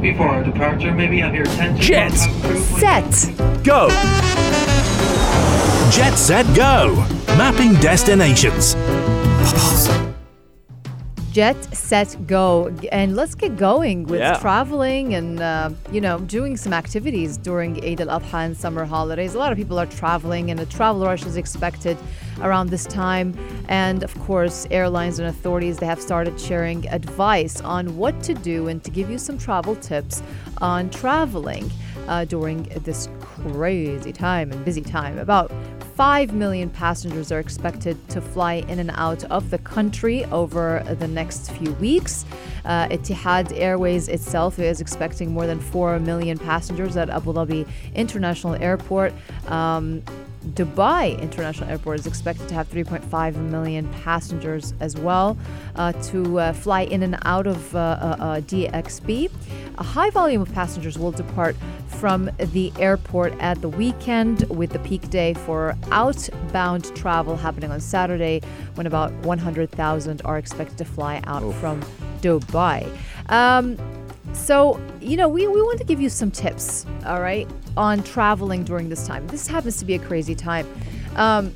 Before our departure, maybe have your attention. Jets. Set. Go. Jet Set Go. Mapping destinations. Jet, set, go. And let's get going with Yeah. traveling and, uh, you know, doing some activities during Eid al Adha and summer holidays. A lot of people are traveling, and a travel rush is expected around this time. And of course, airlines and authorities, they have started sharing advice on what to do and to give you some travel tips on traveling uh, during this crazy time and busy time. About 5 million passengers are expected to fly in and out of the country over the next few weeks. Uh, Etihad Airways itself is expecting more than 4 million passengers at Abu Dhabi International Airport. Um, Dubai International Airport is expected to have 3.5 million passengers as well uh, to uh, fly in and out of uh, uh, uh, DXB. A high volume of passengers will depart from the airport at the weekend, with the peak day for outbound travel happening on Saturday, when about 100,000 are expected to fly out from Dubai. Um, so, you know, we, we want to give you some tips, all right, on traveling during this time. This happens to be a crazy time. Um,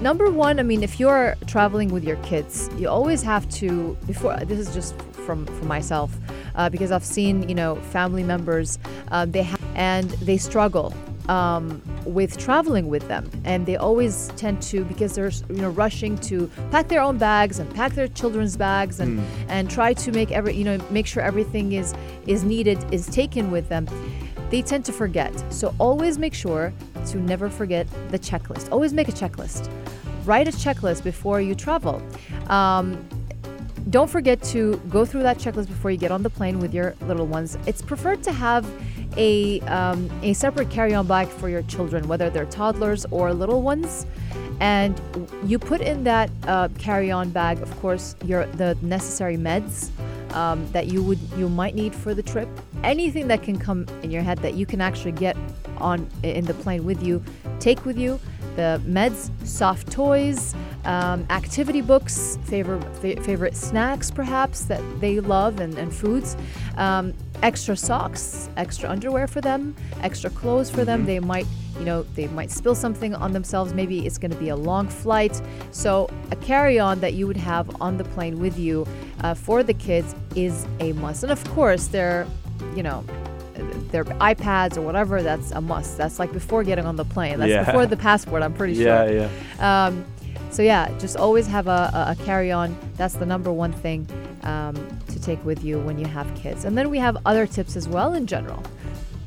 number one, I mean, if you're traveling with your kids, you always have to, before, this is just from, from myself, uh, because I've seen, you know, family members, uh, they have, and they struggle um, with traveling with them, and they always tend to because they're you know rushing to pack their own bags and pack their children's bags and and try to make every you know make sure everything is is needed is taken with them. They tend to forget, so always make sure to never forget the checklist. Always make a checklist. Write a checklist before you travel. Um, don't forget to go through that checklist before you get on the plane with your little ones. It's preferred to have a um, a separate carry-on bag for your children, whether they're toddlers or little ones. And you put in that uh, carry-on bag, of course, your the necessary meds um, that you would you might need for the trip. Anything that can come in your head that you can actually get on in the plane with you, take with you. The meds, soft toys, um, activity books, favorite fa- favorite snacks perhaps that they love and, and foods, um, extra socks, extra underwear for them, extra clothes for them. They might you know they might spill something on themselves. Maybe it's going to be a long flight, so a carry-on that you would have on the plane with you uh, for the kids is a must. And of course, they're you know their iPads or whatever, that's a must. That's like before getting on the plane. That's Yeah. before the passport, I'm pretty Yeah, sure. yeah. Um, so yeah, just always have a, a, a carry-on. That's the number one thing um, to take with you when you have kids. And then we have other tips as well in general.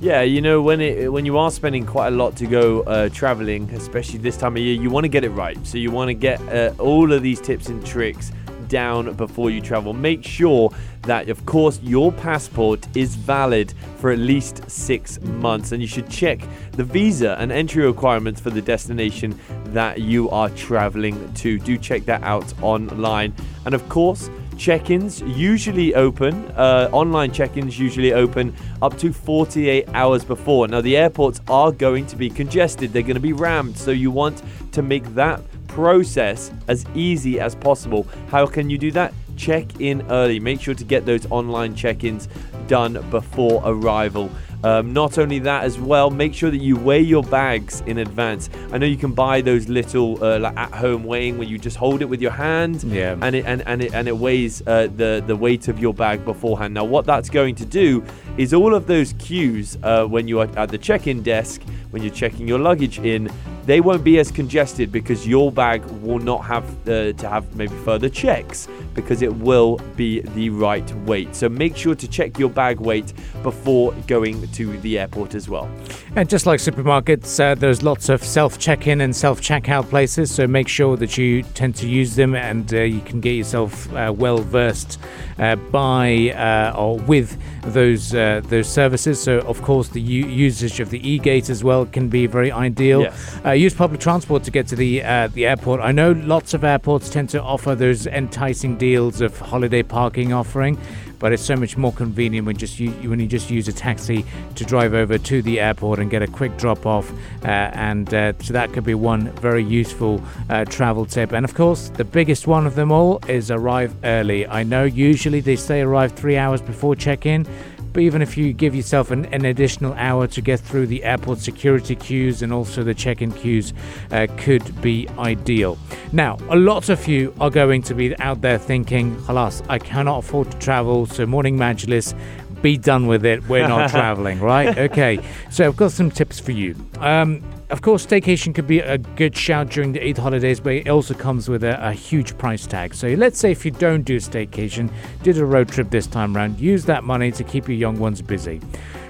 Yeah, you know when it when you are spending quite a lot to go uh, traveling, especially this time of year, you want to get it right. So you want to get uh, all of these tips and tricks down before you travel. Make sure that, of course, your passport is valid for at least six months, and you should check the visa and entry requirements for the destination that you are traveling to. Do check that out online, and of course. Check-ins usually open. Uh, online check-ins usually open up to 48 hours before. Now the airports are going to be congested. They're going to be rammed, so you want to make that process as easy as possible. How can you do that? Check in early. Make sure to get those online check-ins done before arrival. Um, not only that, as well, make sure that you weigh your bags in advance. I know you can buy those little uh, like at-home weighing where you just hold it with your hand, Yeah. and it and, and it and it weighs uh, the the weight of your bag beforehand. Now, what that's going to do is all of those queues uh, when you are at the check-in desk, when you're checking your luggage in, they won't be as congested because your bag will not have uh, to have maybe further checks because it will be the right weight. So make sure to check your bag weight before going to the airport as well. And just like supermarkets, uh, there's lots of self check in and self checkout places. So make sure that you tend to use them and uh, you can get yourself uh, well versed uh, by uh, or with those uh, those services. So, of course, the u- usage of the e gate as well can be very ideal. Yes. Use public transport to get to the uh, the airport. I know lots of airports tend to offer those enticing deals of holiday parking offering, but it's so much more convenient when just you when you just use a taxi to drive over to the airport and get a quick drop off. Uh, and uh, so that could be one very useful uh, travel tip. And of course, the biggest one of them all is arrive early. I know usually they say arrive three hours before check in. But even if you give yourself an, an additional hour to get through the airport security queues and also the check-in queues, uh, could be ideal. Now, a lot of you are going to be out there thinking, "Halas, I cannot afford to travel, so morning majlis." Be done with it. We're not traveling, right? Okay. So I've got some tips for you. Um, of course, staycation could be a good shout during the Eid holidays, but it also comes with a, a, huge price tag. So let's say if you don't do staycation, did a road trip this time around, use that money to keep your young ones busy.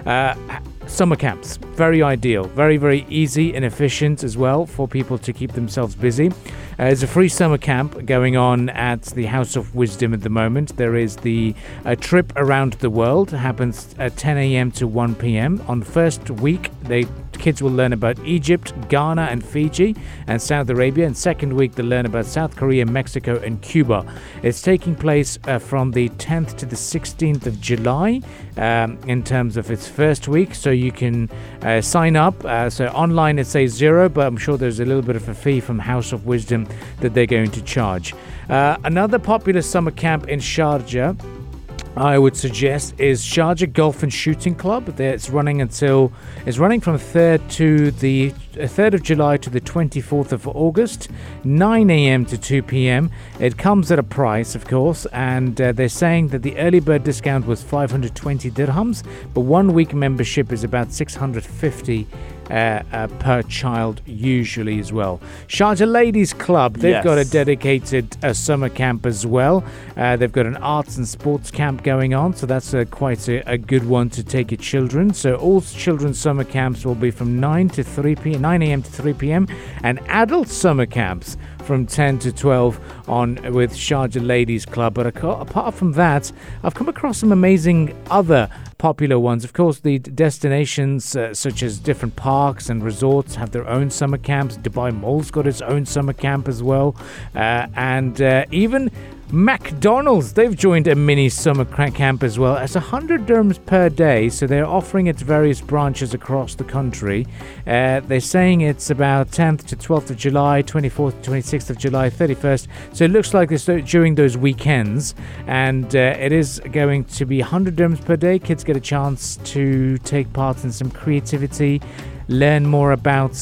Uh, summer camps, very ideal, very, very easy and efficient as well for people to keep themselves busy. Uh, there's a free summer camp going on at the House of Wisdom at the moment. There is the uh, trip around the world, happens at 10 a.m. to 1 p.m. On first week, they kids will learn about Egypt, Ghana, and Fiji, and Saudi Arabia. And second week, they'll learn about South Korea, Mexico, and Cuba. It's taking place uh, from the 10th to the 16th of July um, in terms of its first week. So you can uh, sign up. Uh, so online it says zero, but I'm sure there's a little bit of a fee from House of Wisdom that they're going to charge. Uh, another popular summer camp in Sharjah I would suggest is Sharjah Golf and Shooting Club. It's running until it's running from 3rd to the 3rd of July to the 24th of August, 9 a.m. to 2 p.m. It comes at a price, of course, and uh, they're saying that the early bird discount was 520 dirhams, but one week membership is about 650 uh, uh, per child, usually as well. Sharjah Ladies Club, they've Yes. got a dedicated uh, summer camp as well. Uh, they've got an arts and sports camp going on, so that's uh, quite a, a good one to take your children. So all children's summer camps will be from 9 to 3 p.m., 9 a.m. to 3 p.m., and adult summer camps from 10 to 12 on with Sharjah Ladies Club. But apart from that, I've come across some amazing other popular ones. Of course, the destinations uh, such as different parks and resorts have their own summer camps. Dubai Mall's got its own summer camp as well. Uh, and uh, even McDonald's, they've joined a mini summer camp as well. It's 100 dirhams per day, so they're offering it to various branches across the country. Uh, they're saying it's about 10th to 12th of July, 24th to 26th of July, 31st. So it looks like it's during those weekends, and uh, it is going to be 100 dirhams per day. Kids get a chance to take part in some creativity, learn more about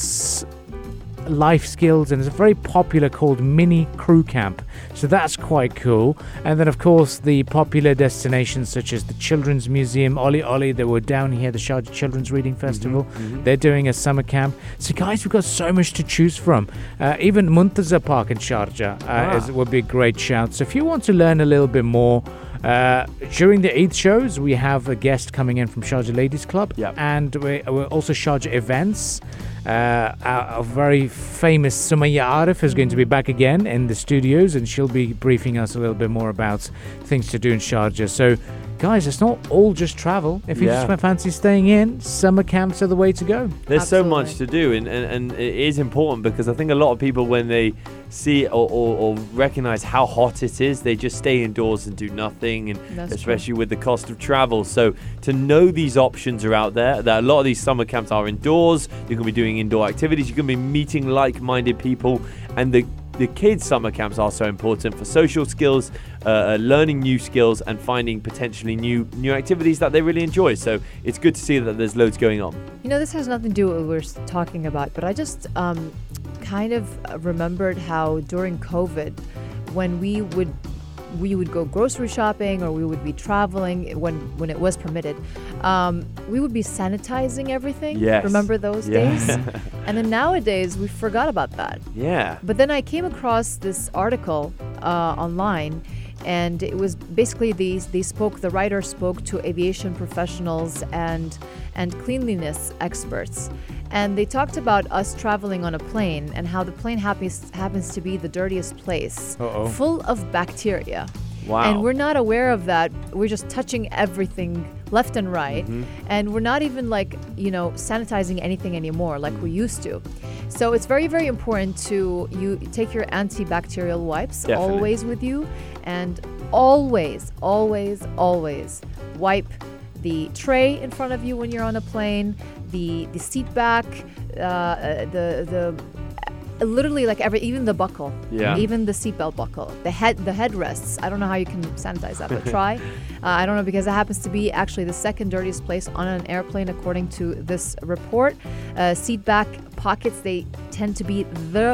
life skills and it's a very popular called mini crew camp. So that's quite cool. And then of course the popular destinations such as the children's museum OliOli they were down here the sharjah children's reading festival. they're doing a summer camp. So guys we've got so much to choose from. Uh, even Montazah park in sharjah uh, is, would be a great shout. So if you want to learn a little bit more uh, during the Eid shows, we have a guest coming in from Sharjah Ladies Club, Yep. and we, we're also Sharjah events. Uh, a very famous Sumaya Arif is going to be back again in the studios, and she'll be briefing us a little bit more about things to do in Sharjah. So, guys, it's not all just travel. If you Yeah. just fancy staying in, summer camps are the way to go. There's so much to do, and, and, and it is important because I think a lot of people, when they see or, or, or recognize how hot it is, they just stay indoors and do nothing, and That's true. especially with the cost of travel. So to know these options are out there, that a lot of these summer camps are indoors, you're going to be doing indoor activities, you're going to be meeting like-minded people, and the the kids' summer camps are so important for social skills, uh, uh, learning new skills, and finding potentially new new activities that they really enjoy. So it's good to see that there's loads going on. You know, this has nothing to do with what we're talking about, but I just um, kind of remembered how during COVID, when we would we would go grocery shopping or we would be traveling when when it was permitted, um, we would be sanitizing everything. Yes. Remember those Yeah. days? and then nowadays we forgot about that. Yeah. But then I came across this article uh, online, and it was basically these they spoke. The writer spoke to aviation professionals and and cleanliness experts, and they talked about us traveling on a plane and how the plane happens happens to be the dirtiest place, Uh-oh. full of bacteria. Wow. And we're not aware of that. We're just touching everything left and right. Mm-hmm. And we're not even like, you know, sanitizing anything anymore like we used to. So it's very, very important to you take your antibacterial wipes Definitely. always with you and always, always, always wipe the tray in front of you when you're on a plane, the the seat back, uh, uh, the the literally like every even the buckle Yeah. even the seatbelt buckle the head the headrests. I don't know how you can sanitize that but try. Uh, i don't know because it happens to be actually the second dirtiest place on an airplane according to this report. Uh, seat back pockets they tend to be the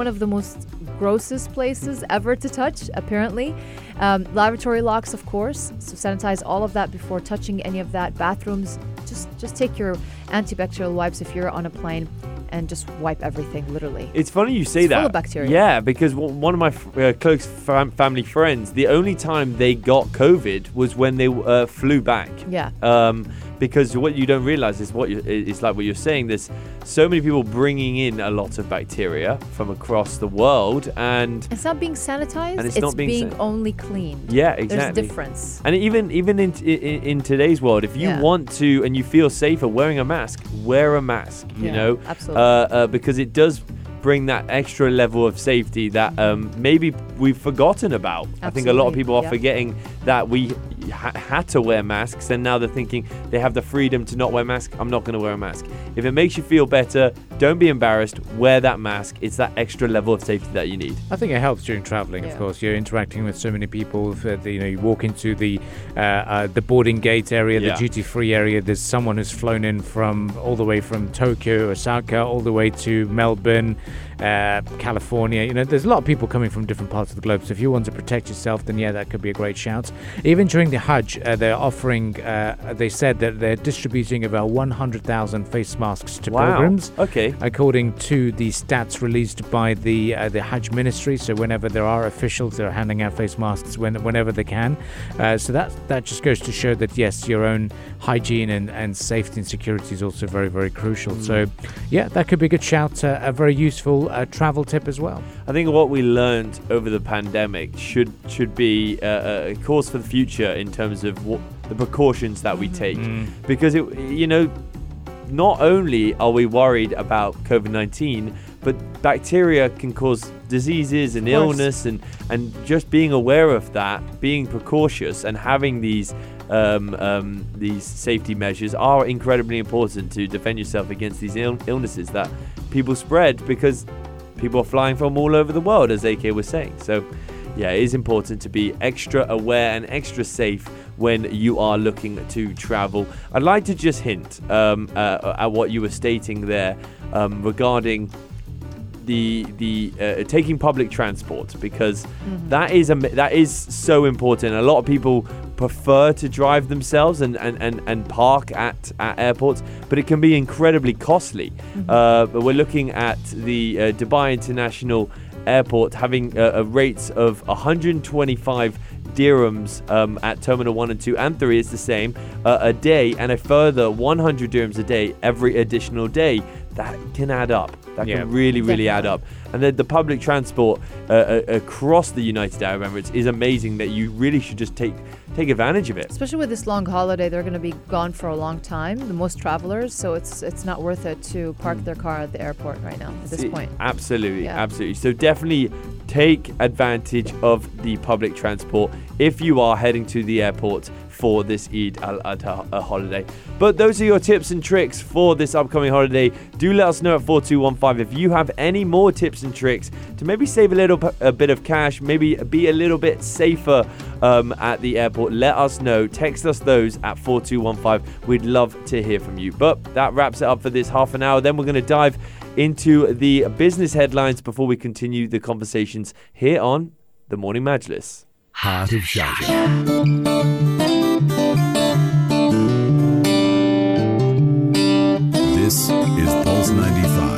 one of the most grossest places ever to touch apparently um, lavatory locks of course so sanitize all of that before touching any of that bathrooms just just take your antibacterial wipes if you're on a plane and just wipe everything literally It's funny you say It's that. full of bacteria. Yeah, because one of my f- uh, close fam- family friends, the only time they got COVID was when they uh, flew back. Yeah. Um, because what you don't realize is what you, it's like what you're saying. There's so many people bringing in a lot of bacteria from across the world, and It's not being sanitized. And it's it's not being being san- only cleaned. yeah, exactly. There's a difference. And even even in, in in today's world, if you Yeah. want to and you feel safer wearing a mask, wear a mask. You Yeah, know, absolutely. uh, uh, because it does bring that extra level of safety that um, maybe we've forgotten about. I think a lot of people are yeah. forgetting that we ha- had to wear masks, and now they're thinking they have the freedom to not wear mask. I'm not going to wear a mask. If it makes you feel better, don't be embarrassed. Wear that mask. It's that extra level of safety that you need. I think it helps during traveling. Yeah. Of course, you're interacting with so many people. If, uh, you know, you walk into the uh, uh, the boarding gate area, Yeah. the duty free area. There's someone who's flown in from all the way from Tokyo, Osaka, all the way to Melbourne, uh, California. You know, there's a lot of people coming from different parts of the globe. So if you want to protect yourself, then yeah, that could be a great shout. Even during the Hajj, uh, they're offering. Uh, they said that they're distributing about 100,000 face masks to Wow. pilgrims Okay. according to the stats released by the uh, the Hajj Ministry. So whenever there are officials, they're handing out face masks when, whenever they can. Uh, so that that just goes to show that yes, your own hygiene and, and safety and security is also very very crucial. So yeah, that could be a good shout, uh, a very useful uh, travel tip as well. I think what we learned over the pandemic should should be uh, a cause for the future in terms of what the precautions that we take, because it you know not only are we worried about COVID nineteen, but bacteria can cause diseases and illness, and and just being aware of that, being precautious, and having these. Um, um, these safety measures are incredibly important to defend yourself against these Ill- illnesses that people spread because people are flying from all over the world, as AK was saying. So, yeah, it is important to be extra aware and extra safe when you are looking to travel. I'd like to just hint um, uh, at what you were stating there um, regarding the the uh, taking public transport because that is a that is so important. A lot of people prefer to drive themselves and and, and, and park at, at airports, but it can be incredibly costly. Uh, but we're looking at the uh, Dubai International Airport having uh, rates of 125 dirhams um, at Terminal 1 and 2 and 3 is the same uh, a day and a further 100 dirhams a day every additional day. That can add up. That Yeah. can really, really add up. And then the public transport uh, uh, across the United Arab Emirates is amazing that you really should just take take advantage of it. Especially with this long holiday, they're going to be gone for a long time. The most travelers, so it's it's not worth it to park their car at the airport right now at this See, point. Absolutely, Yeah. absolutely. So definitely take advantage of the public transport if you are heading to the airport for this Eid al Adha uh, holiday. But those are your tips and tricks for this upcoming holiday. Do let us know at 4215 if you have any more tips and tricks to maybe save a little a bit of cash, maybe be a little bit safer um, at the airport. Let us know. Text us those at 4215. We'd love to hear from you. But that wraps it up for this half an hour. Then we're going to dive into the business headlines before we continue the conversations here on the Morning Majlis. Heart of Sharjah. This is Pulse 95.